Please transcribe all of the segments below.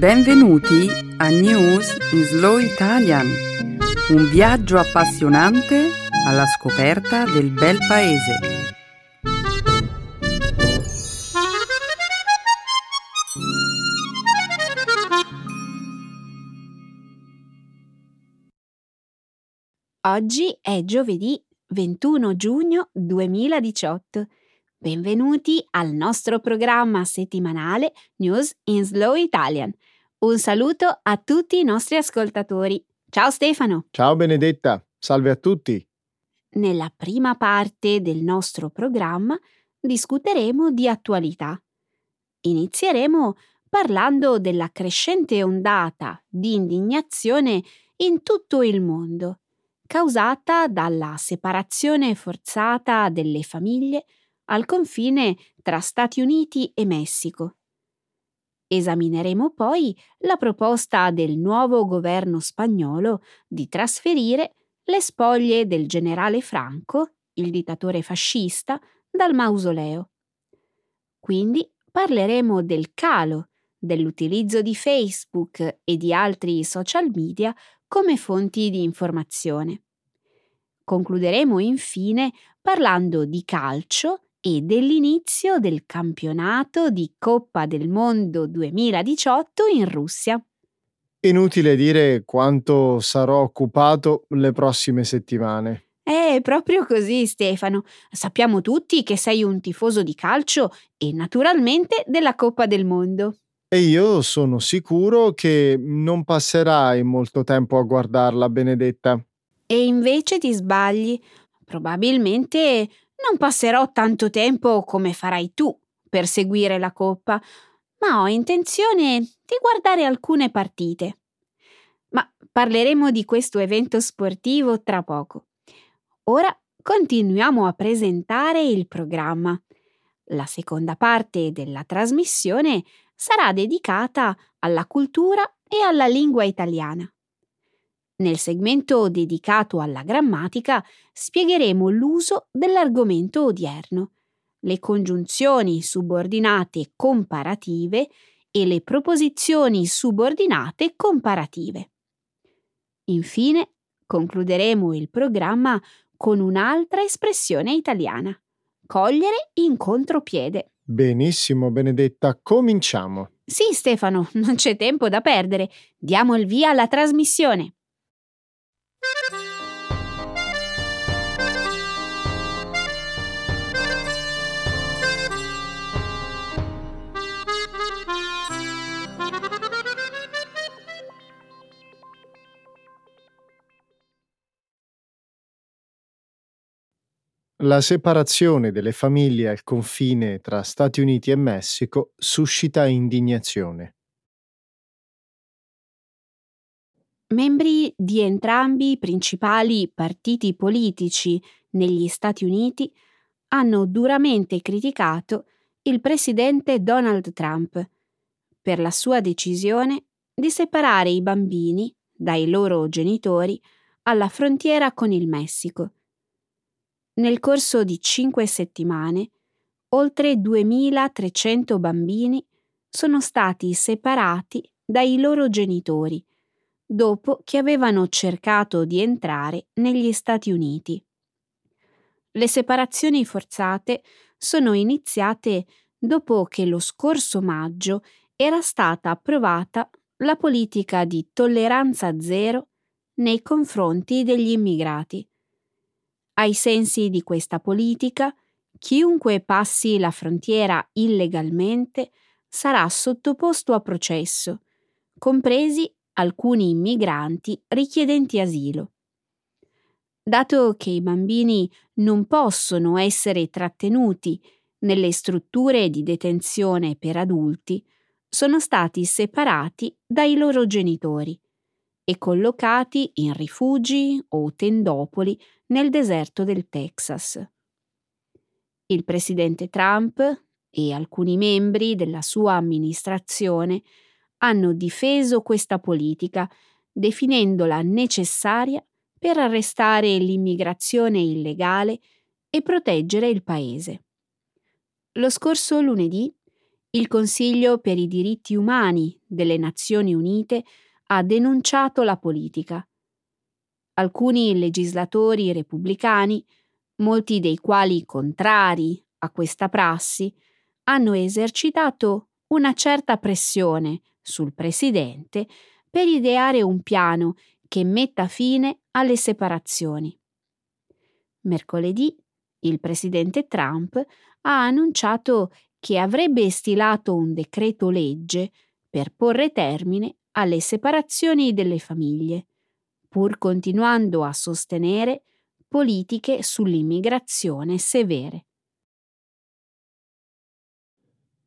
Benvenuti a News in Slow Italian, un viaggio appassionante alla scoperta del bel paese. Oggi è giovedì 21 giugno 2018. Benvenuti al nostro programma settimanale News in Slow Italian. Un saluto a tutti i nostri ascoltatori. Ciao Stefano. Ciao Benedetta, salve a tutti. Nella prima parte del nostro programma discuteremo di attualità. Inizieremo parlando della crescente ondata di indignazione in tutto il mondo causata dalla separazione forzata delle famiglie al confine tra Stati Uniti e Messico. Esamineremo poi la proposta del nuovo governo spagnolo di trasferire le spoglie del generale Franco, il dittatore fascista, dal mausoleo. Quindi parleremo del calo dell'utilizzo di Facebook e di altri social media come fonti di informazione. Concluderemo infine parlando di calcio e dell'inizio del campionato di Coppa del Mondo 2018 in Russia. Inutile dire quanto sarò occupato le prossime settimane. È proprio così, Stefano. Sappiamo tutti che sei un tifoso di calcio e naturalmente della Coppa del Mondo. E io sono sicuro che non passerai molto tempo a guardarla, Benedetta. E invece ti sbagli. Probabilmente non passerò tanto tempo come farai tu per seguire la coppa, ma ho intenzione di guardare alcune partite. Ma parleremo di questo evento sportivo tra poco. Ora continuiamo a presentare il programma. La seconda parte della trasmissione sarà dedicata alla cultura e alla lingua italiana. Nel segmento dedicato alla grammatica spiegheremo l'uso dell'argomento odierno, le congiunzioni subordinate comparative e le proposizioni subordinate comparative. Infine, concluderemo il programma con un'altra espressione italiana, cogliere in contropiede. Benissimo, Benedetta, cominciamo. Sì, Stefano, non c'è tempo da perdere. Diamo il via alla trasmissione. La separazione delle famiglie al confine tra Stati Uniti e Messico suscita indignazione. Membri di entrambi i principali partiti politici negli Stati Uniti hanno duramente criticato il presidente Donald Trump per la sua decisione di separare i bambini dai loro genitori alla frontiera con il Messico nel corso di cinque settimane, oltre 2.300 bambini sono stati separati dai loro genitori dopo che avevano cercato di entrare negli Stati Uniti. Le separazioni forzate sono iniziate dopo che lo scorso maggio era stata approvata la politica di tolleranza zero nei confronti degli immigrati. Ai sensi di questa politica, chiunque passi la frontiera illegalmente sarà sottoposto a processo, compresi alcuni immigranti richiedenti asilo. Dato che i bambini non possono essere trattenuti nelle strutture di detenzione per adulti, sono stati separati dai loro genitori e collocati in rifugi o tendopoli nel deserto del Texas. Il presidente Trump e alcuni membri della sua amministrazione hanno difeso questa politica definendola necessaria per arrestare l'immigrazione illegale e proteggere il paese. Lo scorso lunedì il Consiglio per i diritti umani delle Nazioni Unite ha denunciato la politica. Alcuni legislatori repubblicani, molti dei quali contrari a questa prassi, hanno esercitato una certa pressione sul Presidente per ideare un piano che metta fine alle separazioni. Mercoledì il Presidente Trump ha annunciato che avrebbe stilato un decreto legge per porre termine alle separazioni delle famiglie, pur continuando a sostenere politiche sull'immigrazione severe.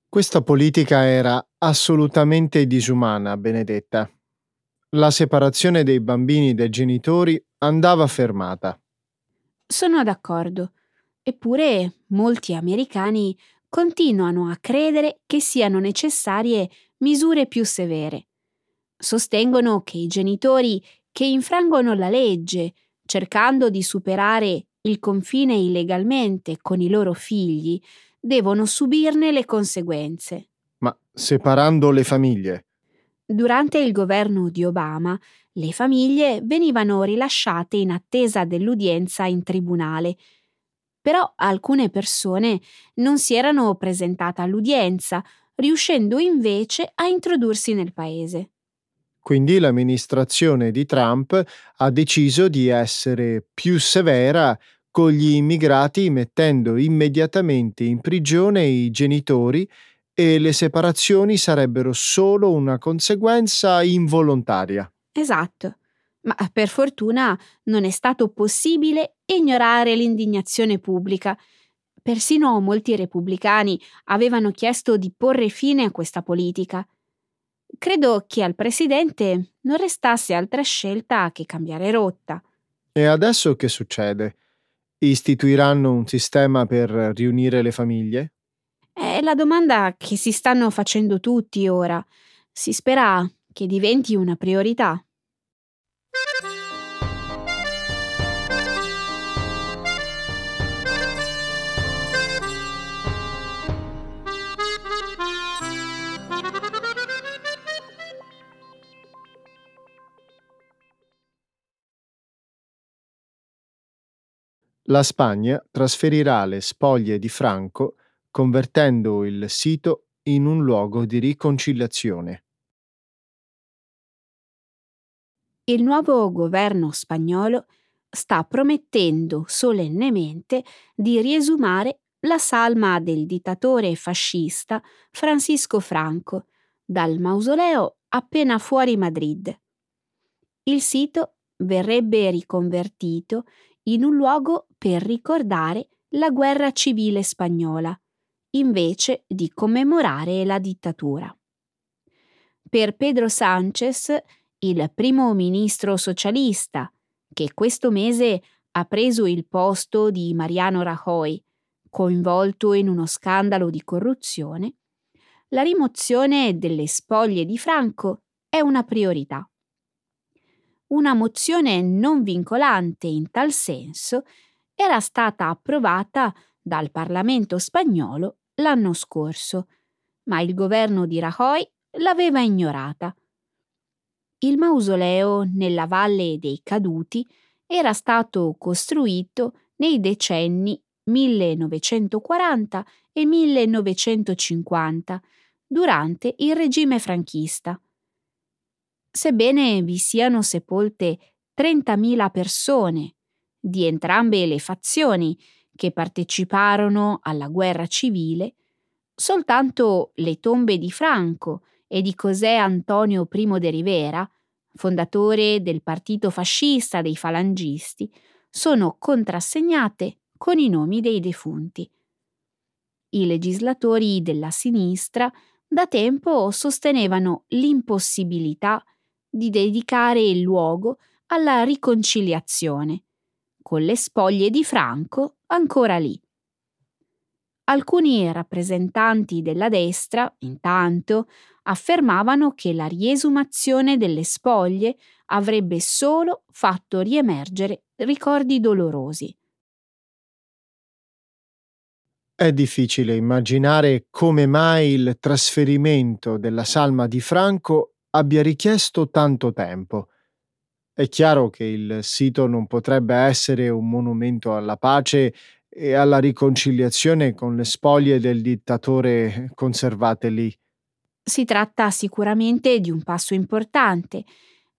Questa politica era assolutamente disumana, Benedetta. La separazione dei bambini dai genitori andava fermata. Sono d'accordo. Eppure molti americani continuano a credere che siano necessarie misure più severe. Sostengono che i genitori che infrangono la legge, cercando di superare il confine illegalmente con i loro figli, devono subirne le conseguenze. Ma separando le famiglie? Durante il governo di Obama, le famiglie venivano rilasciate in attesa dell'udienza in tribunale però alcune persone non si erano presentate all'udienza, riuscendo invece a introdursi nel paese. Quindi l'amministrazione di Trump ha deciso di essere più severa con gli immigrati mettendo immediatamente in prigione i genitori e le separazioni sarebbero solo una conseguenza involontaria. Esatto ma per fortuna non è stato possibile ignorare l'indignazione pubblica. Persino molti repubblicani avevano chiesto di porre fine a questa politica. Credo che al presidente non restasse altra scelta che cambiare rotta. E adesso che succede? Istituiranno un sistema per riunire le famiglie? È la domanda che si stanno facendo tutti ora. Si spera che diventi una priorità. La Spagna trasferirà le spoglie di Franco convertendo il sito in un luogo di riconciliazione. Il nuovo governo spagnolo sta promettendo solennemente di riesumare la salma del dittatore fascista Francisco Franco dal mausoleo appena fuori Madrid. Il sito verrebbe riconvertito in un luogo per ricordare la guerra civile spagnola, invece di commemorare la dittatura. Per Pedro Sánchez, il primo ministro socialista, che questo mese ha preso il posto di Mariano Rajoy, coinvolto in uno scandalo di corruzione, la rimozione delle spoglie di Franco è una priorità una mozione non vincolante in tal senso era stata approvata dal Parlamento spagnolo l'anno scorso, ma il governo di Rajoy l'aveva ignorata. Il mausoleo nella Valle dei Caduti era stato costruito nei decenni 1940 e 1950, durante il regime franchista sebbene vi siano sepolte 30.000 persone di entrambe le fazioni che parteciparono alla guerra civile, soltanto le tombe di Franco e di José Antonio I de Rivera, fondatore del partito fascista dei falangisti, sono contrassegnate con i nomi dei defunti. I legislatori della sinistra da tempo sostenevano l'impossibilità di dedicare il luogo alla riconciliazione, con le spoglie di Franco ancora lì. Alcuni rappresentanti della destra, intanto, affermavano che la riesumazione delle spoglie avrebbe solo fatto riemergere ricordi dolorosi. È difficile immaginare come mai il trasferimento della salma di Franco abbia richiesto tanto tempo. È chiaro che il sito non potrebbe essere un monumento alla pace e alla riconciliazione con le spoglie del dittatore conservate lì. Si tratta sicuramente di un passo importante.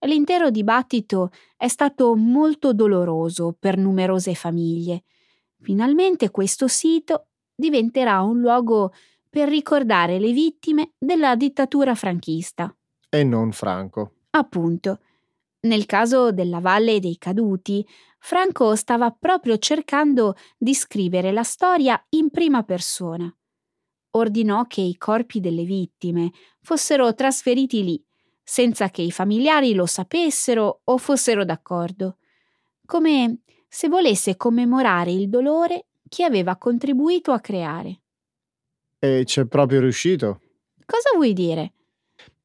L'intero dibattito è stato molto doloroso per numerose famiglie. Finalmente questo sito diventerà un luogo per ricordare le vittime della dittatura franchista. E non Franco. Appunto. Nel caso della Valle dei Caduti, Franco stava proprio cercando di scrivere la storia in prima persona ordinò che i corpi delle vittime fossero trasferiti lì, senza che i familiari lo sapessero o fossero d'accordo, come se volesse commemorare il dolore che aveva contribuito a creare. E c'è proprio riuscito? Cosa vuoi dire?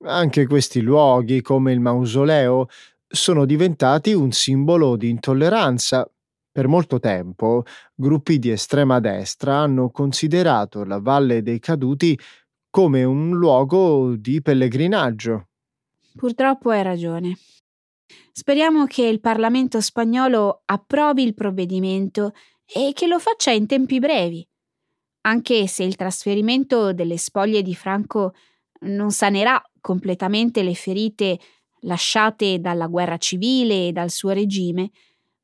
Anche questi luoghi, come il mausoleo, sono diventati un simbolo di intolleranza per molto tempo gruppi di estrema destra hanno considerato la Valle dei Caduti come un luogo di pellegrinaggio. Purtroppo hai ragione. Speriamo che il Parlamento spagnolo approvi il provvedimento e che lo faccia in tempi brevi, anche se il trasferimento delle spoglie di Franco non sanerà completamente le ferite lasciate dalla guerra civile e dal suo regime,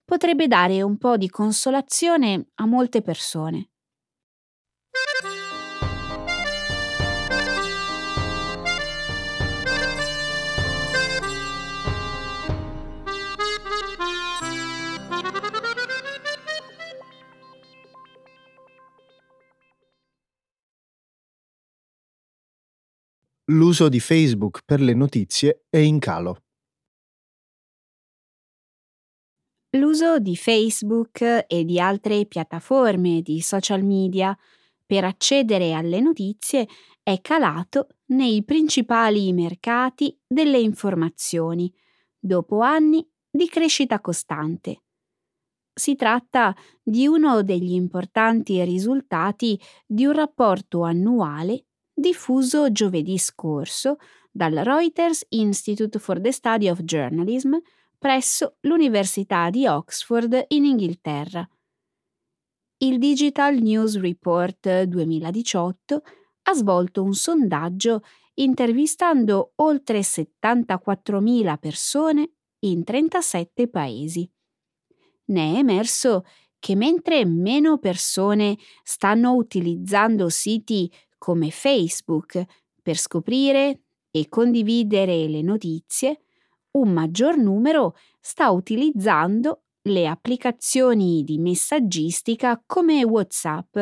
potrebbe dare un po' di consolazione a molte persone. L'uso di Facebook per le notizie è in calo. L'uso di Facebook e di altre piattaforme di social media per accedere alle notizie è calato nei principali mercati delle informazioni, dopo anni di crescita costante. Si tratta di uno degli importanti risultati di un rapporto annuale diffuso giovedì scorso dal Reuters Institute for the Study of Journalism presso l'Università di Oxford in Inghilterra. Il Digital News Report 2018 ha svolto un sondaggio intervistando oltre 74.000 persone in 37 paesi. Ne è emerso che mentre meno persone stanno utilizzando siti come Facebook per scoprire e condividere le notizie, un maggior numero sta utilizzando le applicazioni di messaggistica come WhatsApp,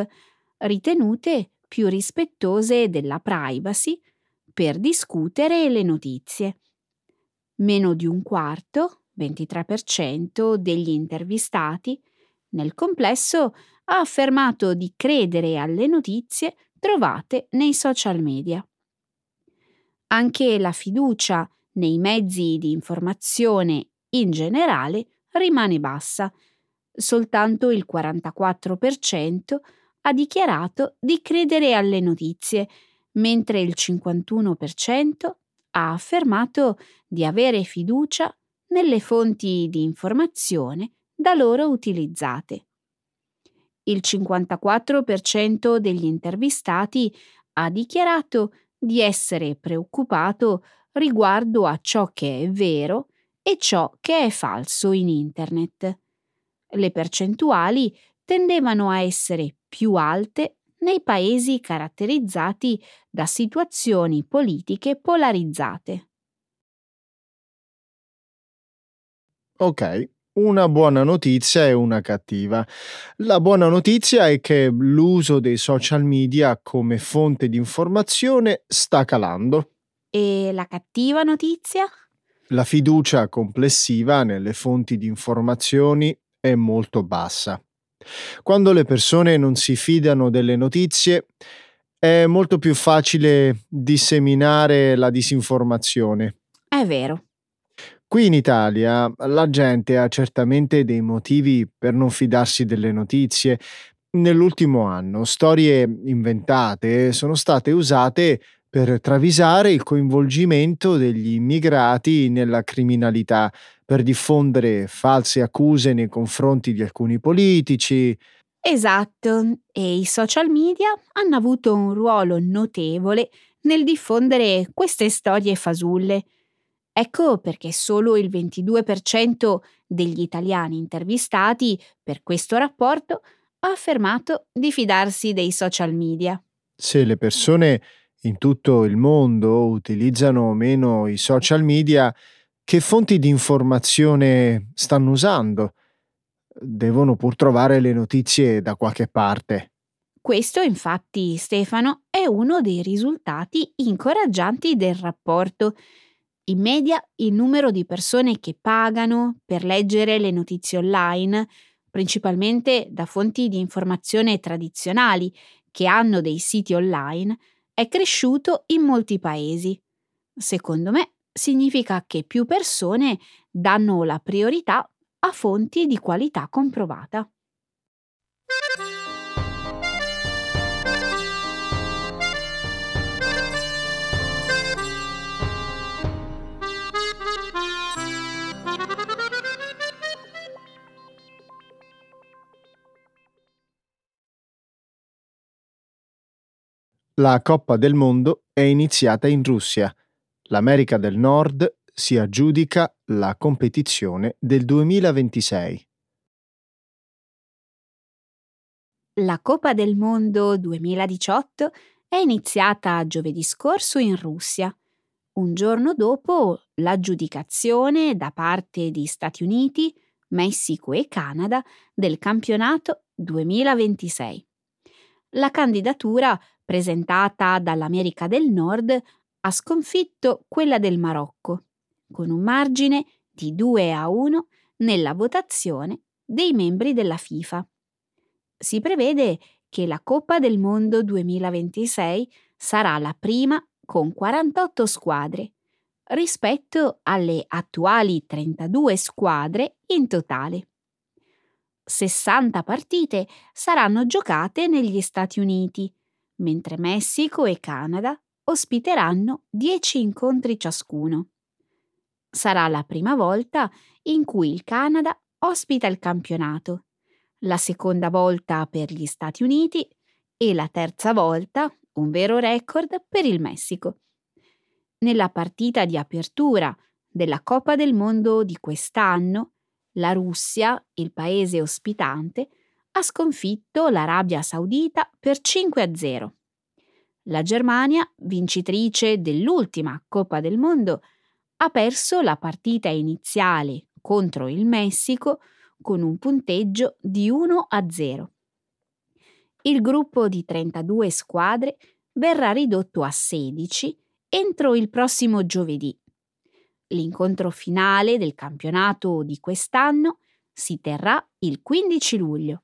ritenute più rispettose della privacy, per discutere le notizie. Meno di un quarto, 23% degli intervistati, nel complesso ha affermato di credere alle notizie trovate nei social media. Anche la fiducia nei mezzi di informazione in generale rimane bassa. Soltanto il 44% ha dichiarato di credere alle notizie, mentre il 51% ha affermato di avere fiducia nelle fonti di informazione da loro utilizzate. Il 54% degli intervistati ha dichiarato di essere preoccupato riguardo a ciò che è vero e ciò che è falso in Internet. Le percentuali tendevano a essere più alte nei paesi caratterizzati da situazioni politiche polarizzate. Ok, una buona notizia e una cattiva. La buona notizia è che l'uso dei social media come fonte di informazione sta calando. E la cattiva notizia? La fiducia complessiva nelle fonti di informazioni è molto bassa. Quando le persone non si fidano delle notizie, è molto più facile disseminare la disinformazione. È vero. Qui in Italia la gente ha certamente dei motivi per non fidarsi delle notizie, Nell'ultimo anno storie inventate sono state usate per travisare il coinvolgimento degli immigrati nella criminalità, per diffondere false accuse nei confronti di alcuni politici. Esatto, e i social media hanno avuto un ruolo notevole nel diffondere queste storie fasulle. Ecco perché solo il 22% degli italiani intervistati per questo rapporto ha affermato di fidarsi dei social media. Se le persone in tutto il mondo utilizzano meno i social media, che fonti di informazione stanno usando? Devono pur trovare le notizie da qualche parte. Questo, infatti, Stefano, è uno dei risultati incoraggianti del rapporto. In media, il numero di persone che pagano per leggere le notizie online, principalmente da fonti di informazione tradizionali che hanno dei siti online, è cresciuto in molti paesi. Secondo me significa che più persone danno la priorità a fonti di qualità comprovata. La Coppa del Mondo è iniziata in Russia. L'America del Nord si aggiudica la competizione del 2026. La Coppa del Mondo 2018 è iniziata giovedì scorso in Russia, un giorno dopo l'aggiudicazione da parte di Stati Uniti, Messico e Canada del campionato 2026. La candidatura presentata dall'America del Nord, ha sconfitto quella del Marocco, con un margine di 2 a 1 nella votazione dei membri della FIFA. Si prevede che la Coppa del Mondo 2026 sarà la prima con 48 squadre, rispetto alle attuali 32 squadre in totale. 60 partite saranno giocate negli Stati Uniti, mentre Messico e Canada ospiteranno 10 incontri ciascuno. Sarà la prima volta in cui il Canada ospita il campionato, la seconda volta per gli Stati Uniti e la terza volta, un vero record, per il Messico. Nella partita di apertura della Coppa del Mondo di quest'anno, la Russia, il paese ospitante, ha sconfitto l'Arabia Saudita per 5 a 0. La Germania, vincitrice dell'ultima Coppa del Mondo, ha perso la partita iniziale contro il Messico con un punteggio di 1 a 0. Il gruppo di 32 squadre verrà ridotto a 16 entro il prossimo giovedì. L'incontro finale del campionato di quest'anno si terrà il 15 luglio.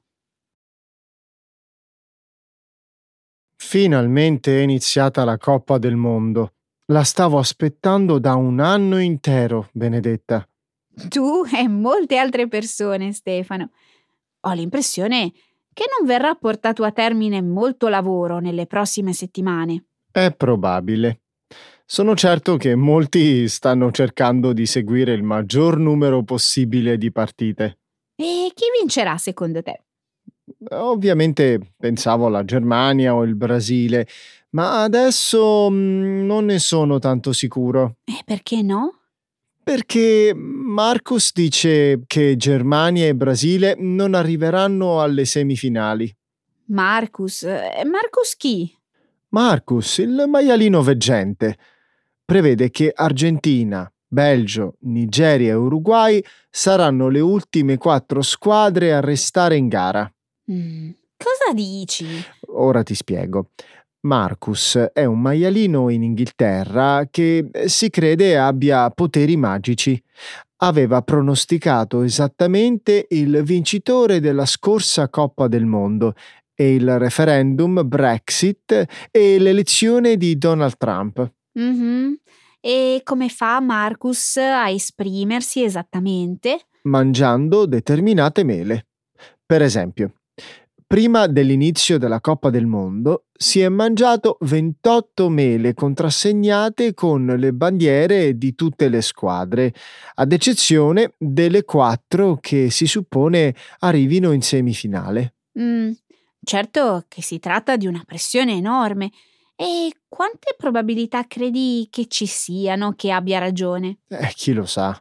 Finalmente è iniziata la Coppa del Mondo. La stavo aspettando da un anno intero, Benedetta. Tu e molte altre persone, Stefano. Ho l'impressione che non verrà portato a termine molto lavoro nelle prossime settimane. È probabile. Sono certo che molti stanno cercando di seguire il maggior numero possibile di partite. E chi vincerà secondo te? Ovviamente pensavo alla Germania o il Brasile, ma adesso mm, non ne sono tanto sicuro. E perché no? Perché Marcus dice che Germania e Brasile non arriveranno alle semifinali. Marcus? Eh, Marcus chi? Marcus, il maialino veggente, prevede che Argentina, Belgio, Nigeria e Uruguay saranno le ultime quattro squadre a restare in gara. Mm, cosa dici? Ora ti spiego. Marcus è un maialino in Inghilterra che eh, si crede abbia poteri magici. Aveva pronosticato esattamente il vincitore della scorsa Coppa del Mondo e il referendum Brexit e l'elezione di Donald Trump. Mm-hmm. E come fa Marcus a esprimersi esattamente? Mangiando determinate mele. Per esempio, prima dell'inizio della Coppa del Mondo, si è mangiato 28 mele contrassegnate con le bandiere di tutte le squadre, ad eccezione delle quattro che si suppone arrivino in semifinale. Mm, certo che si tratta di una pressione enorme. E quante probabilità credi che ci siano che abbia ragione? Eh, chi lo sa.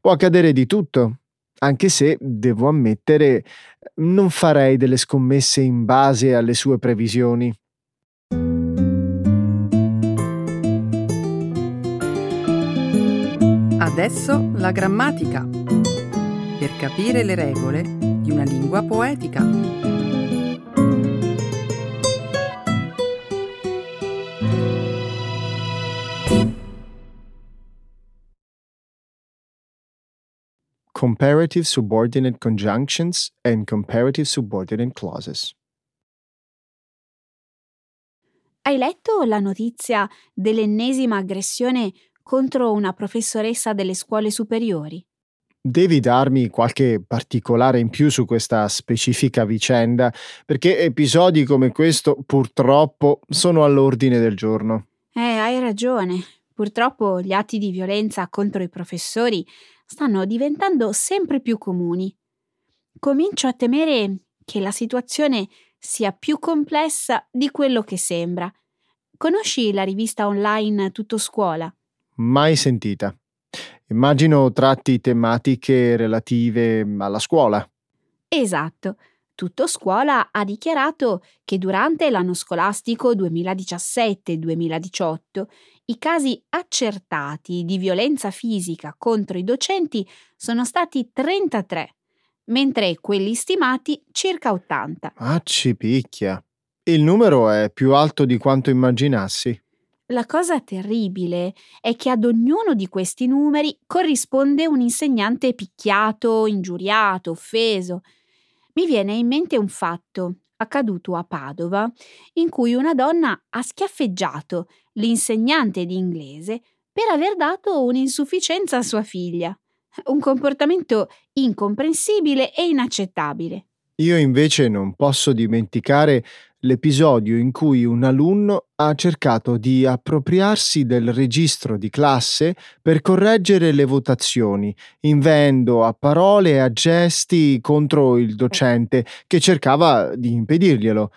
Può accadere di tutto anche se devo ammettere non farei delle scommesse in base alle sue previsioni. Adesso la grammatica. Per capire le regole di una lingua poetica. Comparative subordinate conjunctions and comparative subordinate clauses. Hai letto la notizia dell'ennesima aggressione contro una professoressa delle scuole superiori? Devi darmi qualche particolare in più su questa specifica vicenda, perché episodi come questo purtroppo sono all'ordine del giorno. Eh, hai ragione. Purtroppo gli atti di violenza contro i professori stanno diventando sempre più comuni. Comincio a temere che la situazione sia più complessa di quello che sembra. Conosci la rivista online Tutto Scuola? Mai sentita. Immagino tratti tematiche relative alla scuola. Esatto. Tutto Scuola ha dichiarato che durante l'anno scolastico 2017-2018 i casi accertati di violenza fisica contro i docenti sono stati 33, mentre quelli stimati circa 80. Ah, ci picchia. Il numero è più alto di quanto immaginassi. La cosa terribile è che ad ognuno di questi numeri corrisponde un insegnante picchiato, ingiuriato, offeso. Mi viene in mente un fatto accaduto a Padova in cui una donna ha schiaffeggiato l'insegnante di inglese per aver dato un'insufficienza a sua figlia. Un comportamento incomprensibile e inaccettabile. Io invece non posso dimenticare l'episodio in cui un alunno ha cercato di appropriarsi del registro di classe per correggere le votazioni, inveendo a parole e a gesti contro il docente che cercava di impedirglielo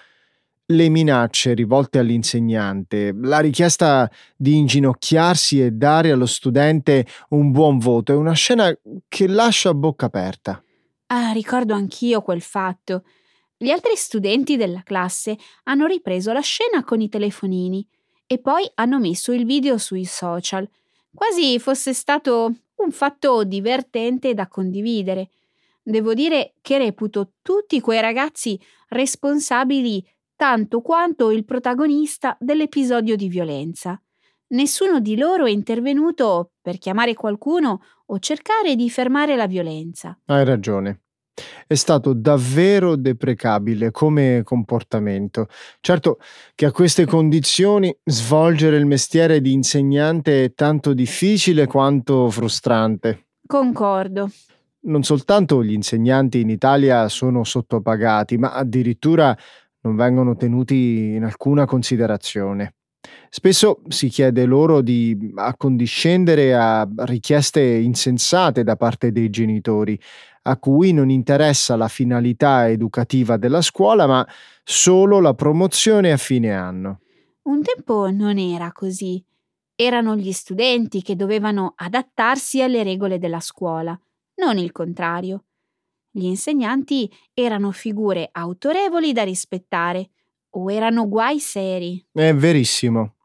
le minacce rivolte all'insegnante, la richiesta di inginocchiarsi e dare allo studente un buon voto è una scena che lascia a bocca aperta. Ah, ricordo anch'io quel fatto. Gli altri studenti della classe hanno ripreso la scena con i telefonini e poi hanno messo il video sui social, quasi fosse stato un fatto divertente da condividere. Devo dire che reputo tutti quei ragazzi responsabili tanto quanto il protagonista dell'episodio di violenza. Nessuno di loro è intervenuto per chiamare qualcuno o cercare di fermare la violenza. Hai ragione. È stato davvero deprecabile come comportamento. Certo che a queste condizioni svolgere il mestiere di insegnante è tanto difficile quanto frustrante. Concordo. Non soltanto gli insegnanti in Italia sono sottopagati, ma addirittura non vengono tenuti in alcuna considerazione. Spesso si chiede loro di accondiscendere a richieste insensate da parte dei genitori, a cui non interessa la finalità educativa della scuola, ma solo la promozione a fine anno. Un tempo non era così. Erano gli studenti che dovevano adattarsi alle regole della scuola, non il contrario. Gli insegnanti erano figure autorevoli da rispettare o erano guai seri. È verissimo.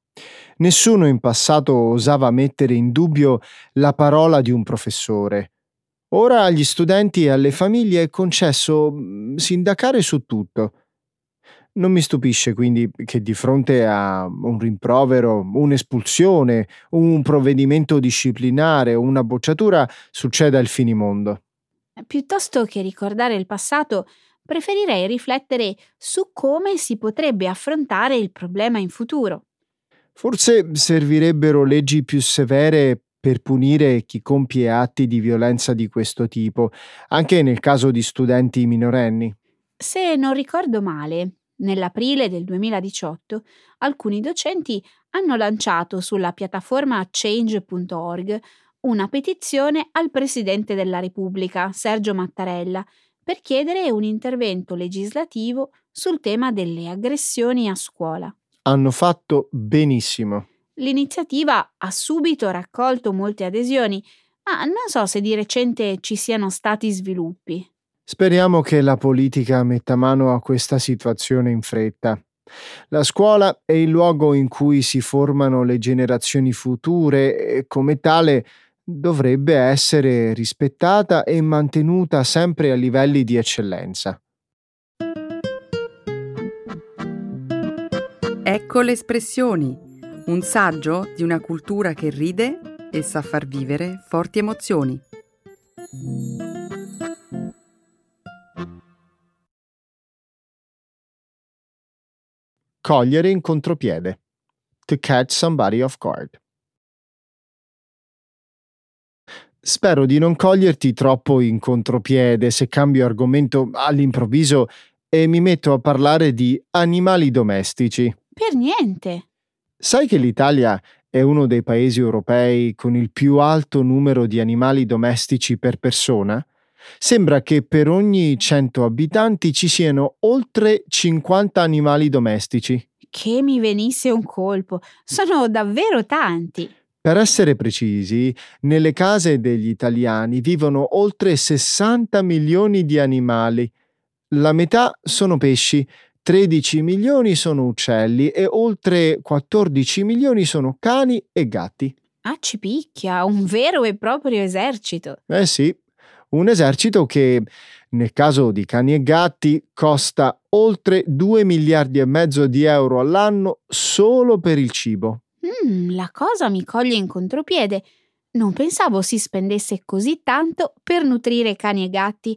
Nessuno in passato osava mettere in dubbio la parola di un professore. Ora agli studenti e alle famiglie è concesso mm, sindacare su tutto. Non mi stupisce quindi che di fronte a un rimprovero, un'espulsione, un provvedimento disciplinare o una bocciatura succeda il finimondo. Piuttosto che ricordare il passato, preferirei riflettere su come si potrebbe affrontare il problema in futuro. Forse servirebbero leggi più severe per punire chi compie atti di violenza di questo tipo, anche nel caso di studenti minorenni. Se non ricordo male, nell'aprile del 2018 alcuni docenti hanno lanciato sulla piattaforma change.org una petizione al Presidente della Repubblica, Sergio Mattarella, per chiedere un intervento legislativo sul tema delle aggressioni a scuola. Hanno fatto benissimo. L'iniziativa ha subito raccolto molte adesioni, ma non so se di recente ci siano stati sviluppi. Speriamo che la politica metta mano a questa situazione in fretta. La scuola è il luogo in cui si formano le generazioni future e come tale dovrebbe essere rispettata e mantenuta sempre a livelli di eccellenza. Ecco le espressioni, un saggio di una cultura che ride e sa far vivere forti emozioni. Cogliere in contropiede. To catch somebody off guard. Spero di non coglierti troppo in contropiede se cambio argomento all'improvviso e mi metto a parlare di animali domestici. Per niente. Sai che l'Italia è uno dei paesi europei con il più alto numero di animali domestici per persona? Sembra che per ogni 100 abitanti ci siano oltre 50 animali domestici. Che mi venisse un colpo. Sono davvero tanti. Per essere precisi, nelle case degli italiani vivono oltre 60 milioni di animali. La metà sono pesci, 13 milioni sono uccelli e oltre 14 milioni sono cani e gatti. Ah, ci picchia, un vero e proprio esercito. Eh sì, un esercito che, nel caso di cani e gatti, costa oltre 2 miliardi e mezzo di euro all'anno solo per il cibo. Mm, la cosa mi coglie in contropiede. Non pensavo si spendesse così tanto per nutrire cani e gatti.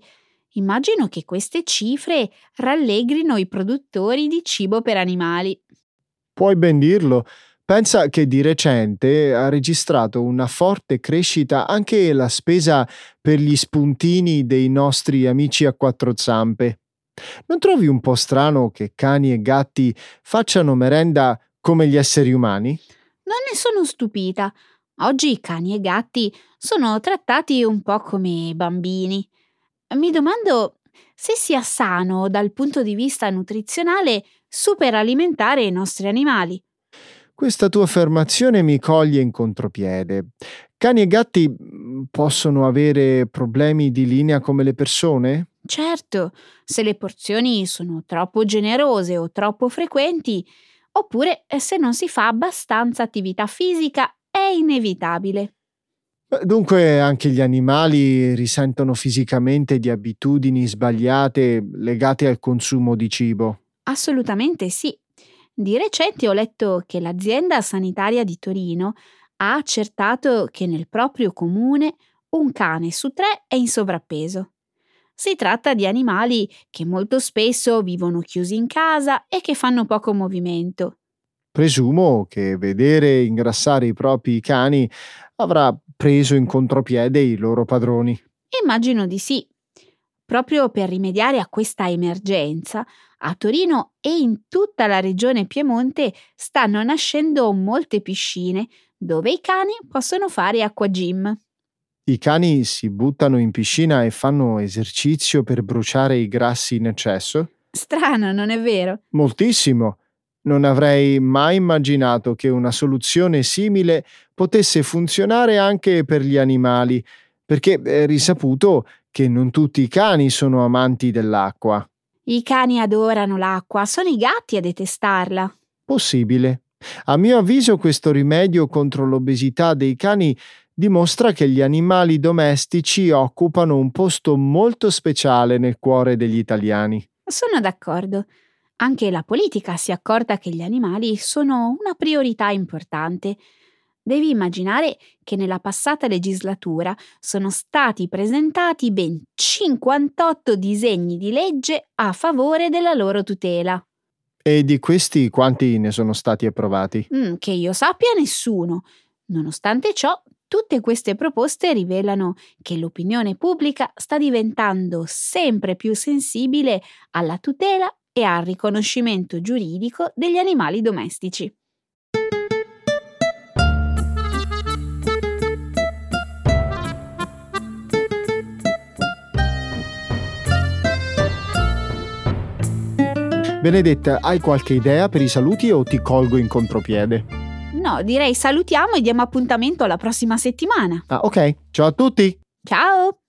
Immagino che queste cifre rallegrino i produttori di cibo per animali. Puoi ben dirlo. Pensa che di recente ha registrato una forte crescita anche la spesa per gli spuntini dei nostri amici a quattro zampe. Non trovi un po' strano che cani e gatti facciano merenda come gli esseri umani? Non ne sono stupita. Oggi cani e gatti sono trattati un po' come bambini. Mi domando se sia sano dal punto di vista nutrizionale superalimentare i nostri animali. Questa tua affermazione mi coglie in contropiede. Cani e gatti mm, possono avere problemi di linea come le persone? Certo, se le porzioni sono troppo generose o troppo frequenti, oppure eh, se non si fa abbastanza attività fisica è inevitabile. Dunque anche gli animali risentono fisicamente di abitudini sbagliate legate al consumo di cibo? Assolutamente sì. Di recente ho letto che l'azienda sanitaria di Torino ha accertato che nel proprio comune un cane su tre è in sovrappeso. Si tratta di animali che molto spesso vivono chiusi in casa e che fanno poco movimento. Presumo che vedere ingrassare i propri cani avrà preso in contropiede i loro padroni. Immagino di sì. Proprio per rimediare a questa emergenza, a Torino e in tutta la regione Piemonte stanno nascendo molte piscine dove i cani possono fare acqua gym. I cani si buttano in piscina e fanno esercizio per bruciare i grassi in eccesso? Strano, non è vero? Moltissimo. Non avrei mai immaginato che una soluzione simile potesse funzionare anche per gli animali, perché è risaputo che non tutti i cani sono amanti dell'acqua. I cani adorano l'acqua, sono i gatti a detestarla. Possibile. A mio avviso questo rimedio contro l'obesità dei cani dimostra che gli animali domestici occupano un posto molto speciale nel cuore degli italiani. Sono d'accordo. Anche la politica si è accorta che gli animali sono una priorità importante. Devi immaginare che nella passata legislatura sono stati presentati ben 58 disegni di legge a favore della loro tutela. E di questi quanti ne sono stati approvati? Mm, che io sappia nessuno. Nonostante ciò, Tutte queste proposte rivelano che l'opinione pubblica sta diventando sempre più sensibile alla tutela e al riconoscimento giuridico degli animali domestici. Benedetta, hai qualche idea per i saluti o ti colgo in contropiede? No, direi salutiamo e diamo appuntamento alla prossima settimana. Ah, ok. Ciao a tutti! Ciao!